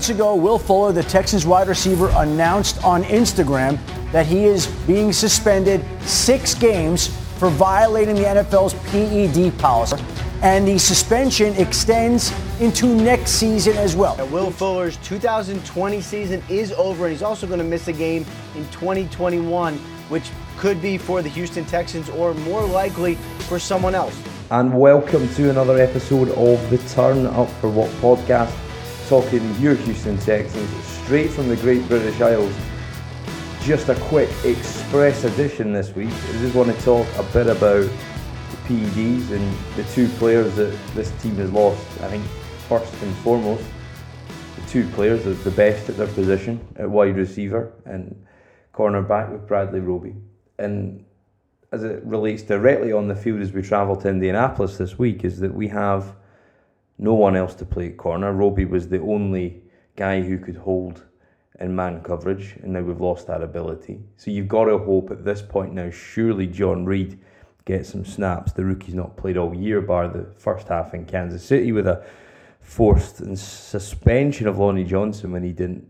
Moments ago, Will Fuller, the Texans wide receiver, announced on Instagram that he is being suspended six games for violating the NFL's PED policy. And the suspension extends into next season as well. Will Fuller's 2020 season is over, and he's also going to miss a game in 2021, which could be for the Houston Texans or more likely for someone else. And welcome to another episode of the Turn Up for What podcast, talking your Houston Texans straight from the Great British Isles. Just a quick express edition this week. I just want to talk a bit about the PEDs and the two players that this team has lost. I think first and foremost, the two players are the best at their position at wide receiver and cornerback with Bradley Roby. And as it relates directly on the field as we travel to Indianapolis this week, is that we have no one else to play at corner. Roby was the only guy who could hold in man coverage, and now we've lost that ability. So you've got to hope at this point now, surely John Reid gets some snaps. The rookie's not played all year, bar the first half in Kansas City with a forced suspension of Lonnie Johnson when he didn't,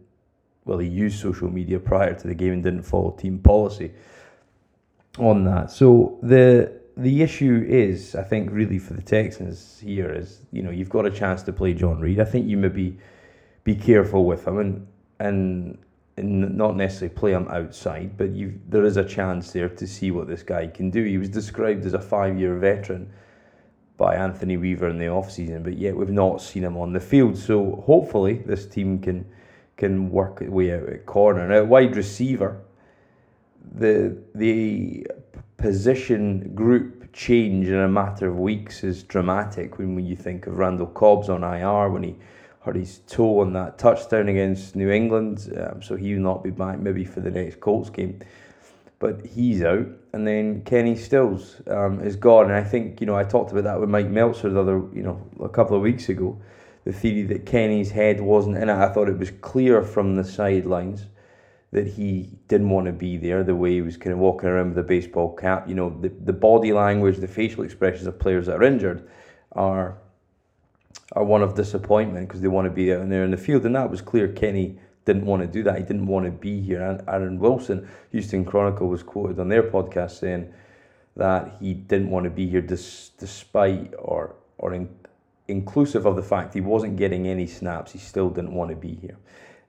well, he used social media prior to the game and didn't follow team policy on that. So the the issue is, I think, really for the Texans here is, you know, you've got a chance to play John Reid. I think you maybe be careful with him and and and not necessarily play him outside, but you there is a chance there to see what this guy can do. He was described as a five year veteran by Anthony Weaver in the off season, but yet we've not seen him on the field. So hopefully this team can can work its way out at corner. Now wide receiver, the the position group change in a matter of weeks is dramatic when, you think of Randall Cobb's on IR when he hurt his toe on that touchdown against New England, um, so he will not be back maybe for the next Colts game. But he's out, and then Kenny Stills um, is gone. And I think you know I talked about that with Mike Meltzer the other you know a couple of weeks ago. The theory that Kenny's head wasn't in it. I thought it was clear from the sidelines that he didn't want to be there. The way he was kind of walking around with a baseball cap. You know the the body language, the facial expressions of players that are injured are are one of disappointment because they want to be out there in the field. And that was clear. Kenny didn't want to do that. He didn't want to be here. And Aaron Wilson, Houston Chronicle, was quoted on their podcast saying that he didn't want to be here dis- despite or or in, inclusive of the fact he wasn't getting any snaps. He still didn't want to be here.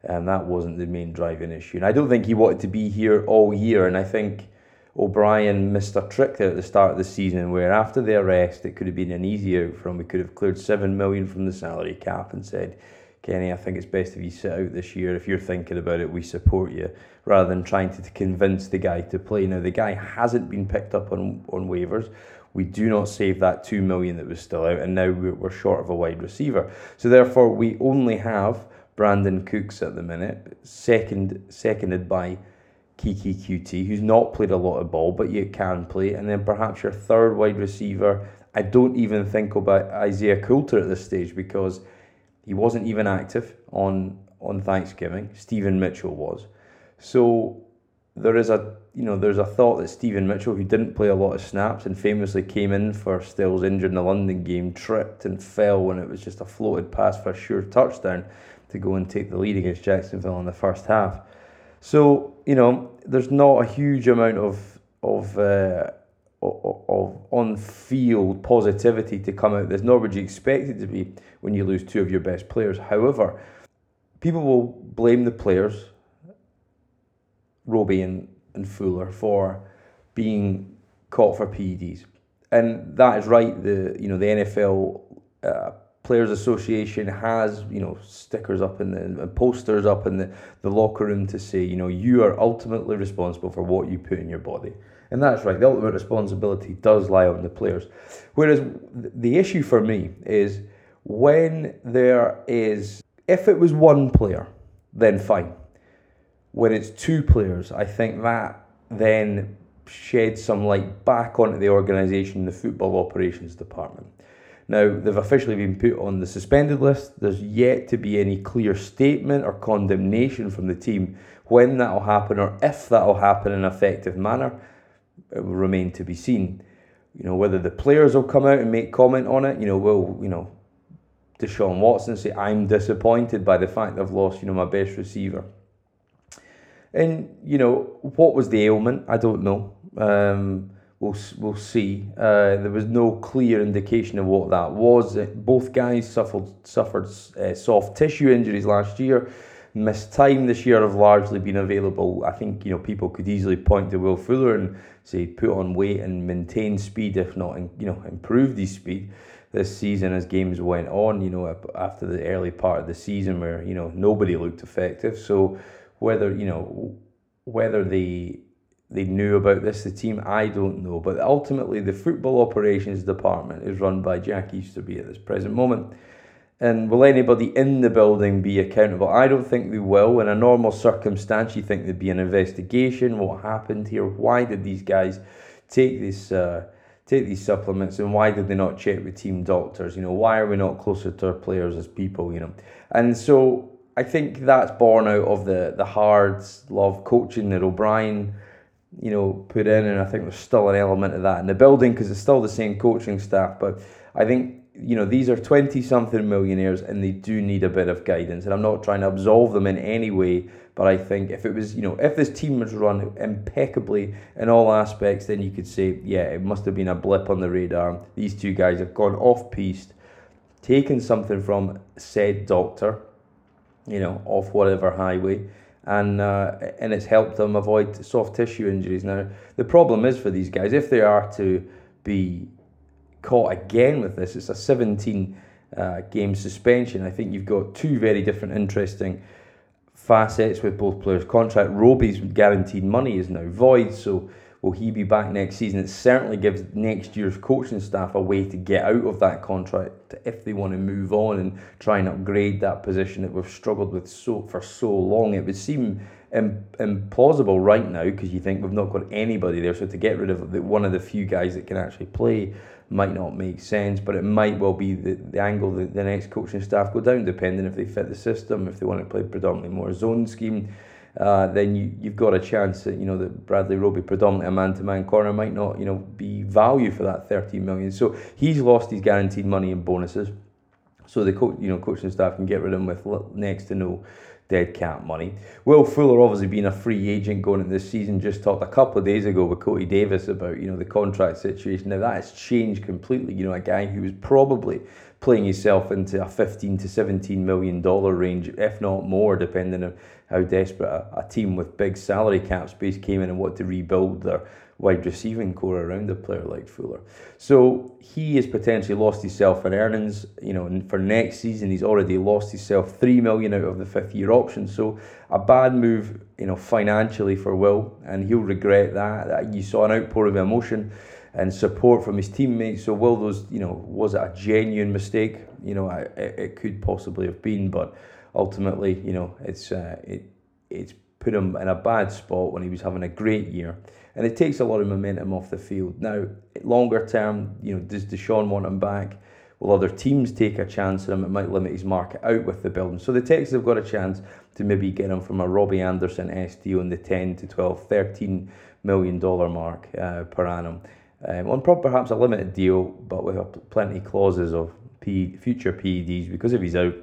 And that wasn't the main driving issue. And I don't think he wanted to be here all year. And I think O'Brien missed a trick there at the start of the season where after the arrest it could have been an easy out from we could have cleared seven million from the salary cap and said, Kenny, I think it's best if you sit out this year. If you're thinking about it, we support you, rather than trying to, to convince the guy to play. Now the guy hasn't been picked up on, on waivers. We do not save that two million that was still out, and now we're short of a wide receiver. So therefore, we only have Brandin Cooks at the minute, second seconded by Keke Coutee, who's not played a lot of ball, but you can play. And then perhaps your third wide receiver. I don't even think about Isaiah Coulter at this stage because he wasn't even active on on Thanksgiving. Steven Mitchell was. So there is a you know there's a thought that Steven Mitchell, who didn't play a lot of snaps and famously came in for Stills injured in the London game, tripped and fell when it was just a floated pass for a sure touchdown to go and take the lead against Jacksonville in the first half. So you know, there's not a huge amount of of uh, of on field positivity to come out. There's nor would you expect it to be when you lose two of your best players. However, people will blame the players, Roby and, and Fuller, for being caught for PEDs, and that is right. The you know the NFL uh, Players Association has, you know, stickers up in the and posters up in the, the locker room to say, you know, you are ultimately responsible for what you put in your body. And that's right, the ultimate responsibility does lie on the players. Whereas the issue for me is when there is, if it was one player, then fine. When it's two players, I think that then sheds some light back onto the organisation, the football operations department. Now, they've officially been put on the suspended list. There's yet to be any clear statement or condemnation from the team when that will happen or if that will happen in an effective manner. It will remain to be seen. You know, whether the players will come out and make comment on it, you know, we'll, you know, Deshaun Watson say, I'm disappointed by the fact I've lost, you know, my best receiver. And, you know, what was the ailment? I don't know. Um, we'll, we'll see. Uh, there was no clear indication of what that was. Both guys suffered, suffered uh, soft tissue injuries last year. Missed time this year have largely been available. I think you know people could easily point to Will Fuller and say put on weight and maintain speed, if not you know improve his speed this season as games went on. You know after the early part of the season where you know nobody looked effective. So whether you know whether they they knew about this, the team, I don't know. But ultimately, the football operations department is run by Jack Easterby at this present moment. And will anybody in the building be accountable? I don't think they will. In a normal circumstance, you think there'd be an investigation. What happened here? Why did these guys take this? Uh, take these supplements and why did they not check with team doctors you know why are we not closer to our players as people you know and so I think that's born out of the the hard love coaching that O'Brien, you know, put in, and I think there's still an element of that in the building because it's still the same coaching staff. But I think you know these are twenty something millionaires, and they do need a bit of guidance. And I'm not trying to absolve them in any way, but I think if it was, you know, if this team was run impeccably in all aspects, then you could say, yeah, it must have been a blip on the radar. These two guys have gone off piste, taken something from said doctor you know, off whatever highway, and uh, and it's helped them avoid soft tissue injuries. Now, the problem is for these guys if they are to be caught again with this, it's a 17 uh, game suspension. I think you've got two very different, interesting facets with both players' contract. Roby's guaranteed money is now void, so Will he be back next season? It certainly gives next year's coaching staff a way to get out of that contract if they want to move on and try and upgrade that position that we've struggled with so for so long. It would seem implausible right now because you think we've not got anybody there. So to get rid of the, one of the few guys that can actually play might not make sense, but it might well be the, the angle that the next coaching staff go down, depending if they fit the system, if they want to play predominantly more zone scheme uh, then you, you've got a chance that you know that Bradley Roby, predominantly a man-to-man corner, might not you know be value for that 13 million. So he's lost his guaranteed money and bonuses. So the coach, you know, coaching staff can get rid of him with next to no dead cap money. Will Fuller obviously being a free agent going into this season just talked a couple of days ago with Cody Davis about you know the contract situation. Now that has changed completely. You know, a guy who was probably playing himself into a 15 to 17 million dollar range, if not more, depending on how desperate a, a, team with big salary cap space came in and what to rebuild their wide receiving core around a player like Fuller. So he has potentially lost himself in earnings. You know, for next season, he's already lost himself three million out of the fifth year option. So a bad move, you know, financially for Will, and he'll regret that. that you saw an outpour of emotion and support from his teammates. So will those, you know, was it a genuine mistake? You know, it, it could possibly have been, but ultimately, you know, it's uh, it it's put him in a bad spot when he was having a great year, and it takes a lot of momentum off the field. Now, longer term, you know, does Deshaun want him back? Will other teams take a chance on him? It might limit his market out with the building. So the Texans have got a chance to maybe get him from a Robbie Anderson S deal in the 10 to 12, 13 million dollar mark uh, per annum. Um, on perhaps a limited deal, but with plenty clauses of P, future PEDs because if he's out,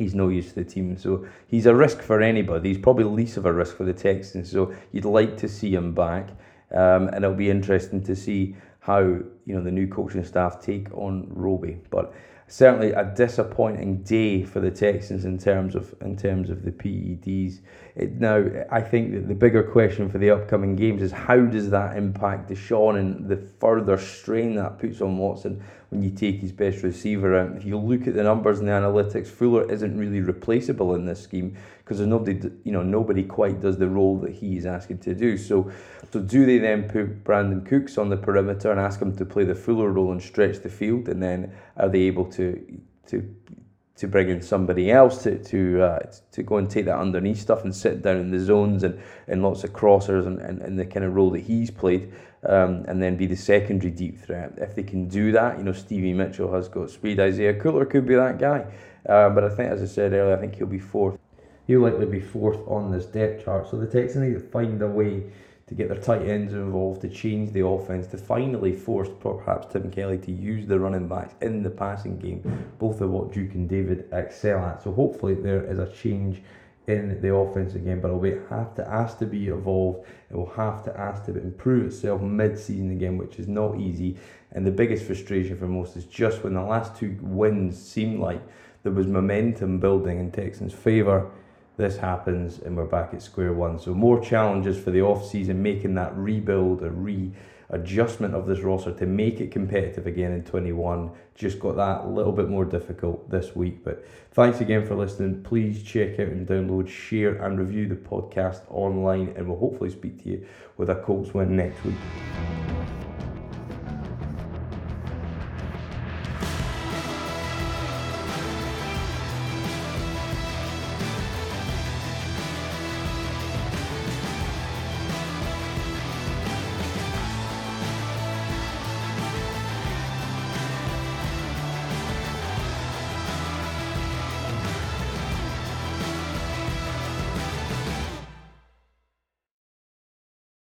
he's no use to the team. So he's a risk for anybody. He's probably least of a risk for the Texans. So you'd like to see him back, um, and it'll be interesting to see how you know the new coaching staff take on Roby. But certainly a disappointing day for the Texans in terms of in terms of the PEDs. It, now, I think that the bigger question for the upcoming games is how does that impact Deshaun and the further strain that puts on Watson when you take his best receiver out. If you look at the numbers and the analytics, Fuller isn't really replaceable in this scheme because there's nobody, you know, nobody quite does the role that he's asking to do. So, so do they then put Brandin Cooks on the perimeter and ask him to play the Fuller role and stretch the field, and then are they able to to to bring in somebody else to to uh, to go and take that underneath stuff and sit down in the zones and, and lots of crossers and, and, and the kind of role that he's played um, and then be the secondary deep threat. If they can do that, you know, Stevie Mitchell has got speed. Isaiah Coulter could be that guy. Uh, but I think, as I said earlier, I think he'll be fourth. He'll likely be fourth on this depth chart. So the Texans need to find a way to get their tight ends involved, to change the offense, to finally force perhaps Tim Kelly to use the running backs in the passing game, both of what Duke and David excel at. So hopefully there is a change in the offense again, but it'll be have to ask to be evolved. It will have to ask to improve itself mid-season again, which is not easy. And the biggest frustration for most is just when the last two wins seemed like there was momentum building in Texans' favour. This happens and we're back at square one. So more challenges for the off season, making that rebuild, a re adjustment of this roster to make it competitive again in 21. Just got that a little bit more difficult this week. But thanks again for listening. Please check out and download, share, and review the podcast online, and we'll hopefully speak to you with a Colts win next week.